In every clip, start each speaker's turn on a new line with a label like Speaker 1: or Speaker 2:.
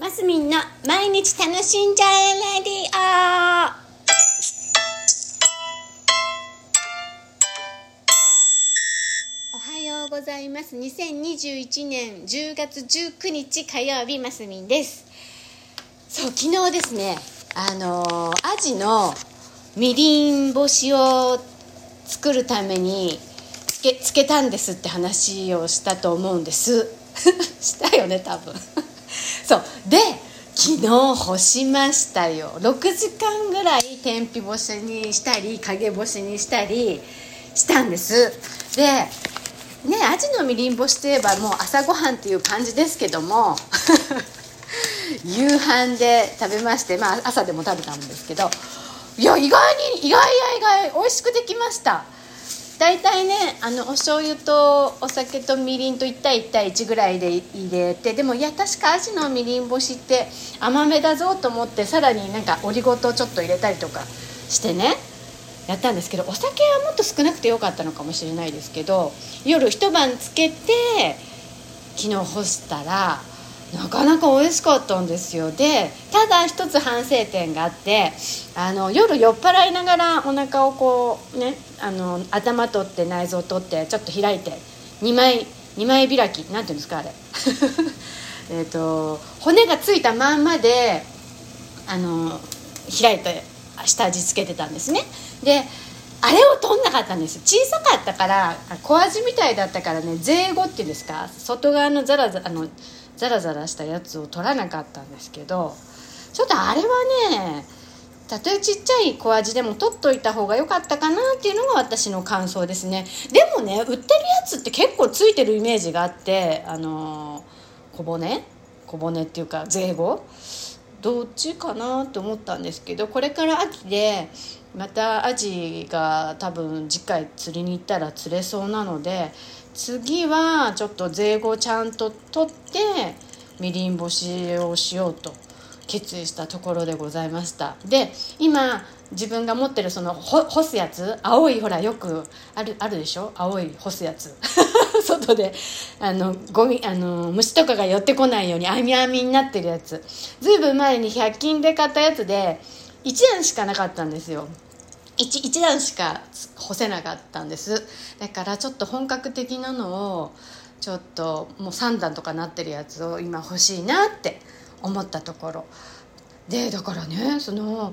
Speaker 1: マスミンの毎日楽しんじゃえレディオおはようございます。2021年10月19日火曜日マスミンです。そう昨日ですねあのアジのみりん干しを作るためにつけつけたんですって話をしたと思うんです。したよね多分。そう。で昨日干しましたよ。6時間ぐらい天日干しにしたり陰干しにしたりしたんです。でねアジのみりん干しといえばもう朝ごはんっていう感じですけども 夕飯で食べましてまあ朝でも食べたんですけどいや意外に意外や意外美味しくできました。大体ねあのお醤油とお酒とみりんと1対1対1ぐらいで入れてでもいや確かアジのみりん干しって甘めだぞと思ってさらになんかオリゴ糖ちょっと入れたりとかしてねやったんですけどお酒はもっと少なくてよかったのかもしれないですけど夜一晩つけて昨日干したらなかなか美味しかったんですよ。でただ一つ反省点があってあの夜酔っ払いながらお腹をこうねあの頭取って内臓取ってちょっと開いて2枚2枚開きなんていうんですかあれ。えと骨がついたまんまであの開いて下味つけてたんですね。であれを取んなかったんです小さかったから小味みたいだったからね税後っていうんですか外側のザラザラあのザラザラしたやつを取らなかったんですけどちょっとあれはねたとえちっちゃい小味でも取っといた方が良かったかなっていうのが私の感想ですね。でもね売ってるやつって結構ついてるイメージがあってあの小骨？小骨っていうか税後？どっちかなと思ったんですけどこれから秋でまたアジが多分次回釣りに行ったら釣れそうなので次はちょっと税後ちゃんと取ってみりん干しをしようと決意したところでございました。で今自分が持ってるその干すやつ青いほらよくあるあるでしょ？青い干すやつ。外であのゴミあの虫とかが寄ってこないように網網になってるやつ。ずいぶん前に100均で買ったやつで1段しかなかったんですよ。1, 1段しか干せなかったんです。だからちょっと本格的なのをちょっともう3段とかなってるやつを今欲しいなって思ったところ。でだからねその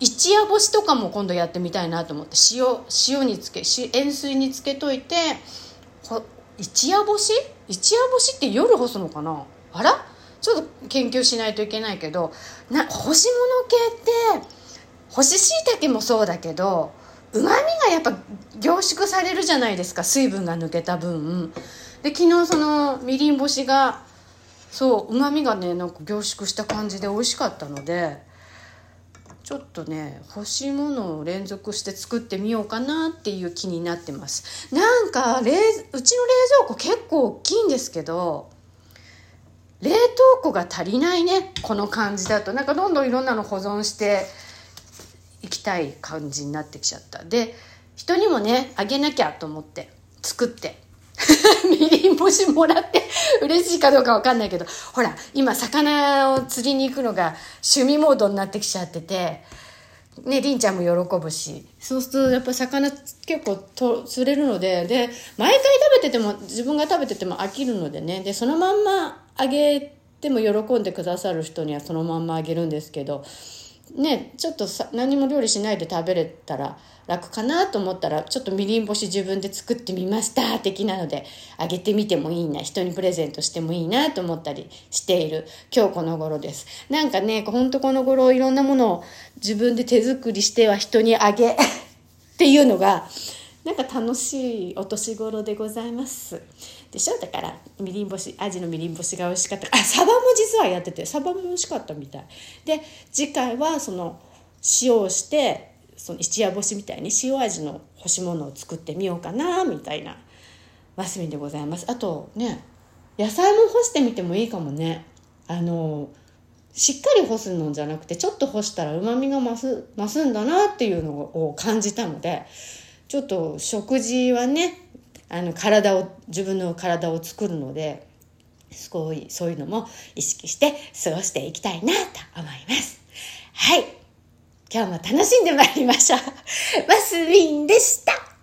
Speaker 1: 一夜干しとかも今度やってみたいなと思って塩塩につけ塩水につけといて一夜干し？一夜干しって夜干すのかな？あら？ちょっと研究しないといけないけどな干し物系って干し椎茸もそうだけどうまみがやっぱ凝縮されるじゃないですか水分が抜けた分。で昨日そのみりん干しがそううまみがねなんか凝縮した感じで美味しかったのでちょっとね干し物を連続して作ってみようかなっていう気になってます。なんか冷うちの冷蔵庫結構大きいんですけど冷凍庫が足りないねこの感じだと。なんかどんどんいろんなの保存していきたい感じになってきちゃった。で人にもねあげなきゃと思って作って みりん干しもらって嬉しいかどうかわかんないけどほら今魚を釣りに行くのが趣味モードになってきちゃっててねりんちゃんも喜ぶし。そうするとやっぱ魚結構と釣れるのでで毎回食べてても自分が食べてても飽きるのでね。でそのまんまあげても喜んでくださる人にはそのまんまあげるんですけどねちょっとさ何も料理しないで食べれたら楽かなと思ったらちょっとみりん干し自分で作ってみました的なのであげてみてもいいな人にプレゼントしてもいいなと思ったりしている今日この頃です。なんかねほんとこの頃いろんなものを自分で手作りしては人にあげっていうのがなんか楽しいお年頃でございます。でしょ？だからみりん干しアジのみりん干しが美味しかった。あサバも実はやっててサバも美味しかったみたい。で次回はその塩をしてその一夜干しみたいに塩味の干し物を作ってみようかなみたいなマスミでございます。あとね野菜も干してみてもいいかもね。あのしっかり干すのじゃなくてちょっと干したらうまみが増す増すんだなっていうのを感じたのでちょっと食事はねあの体を自分の体を作るのですごいそういうのも意識して過ごしていきたいなと思います。はい。今日も楽しんでまいりましょう。マスミンでした。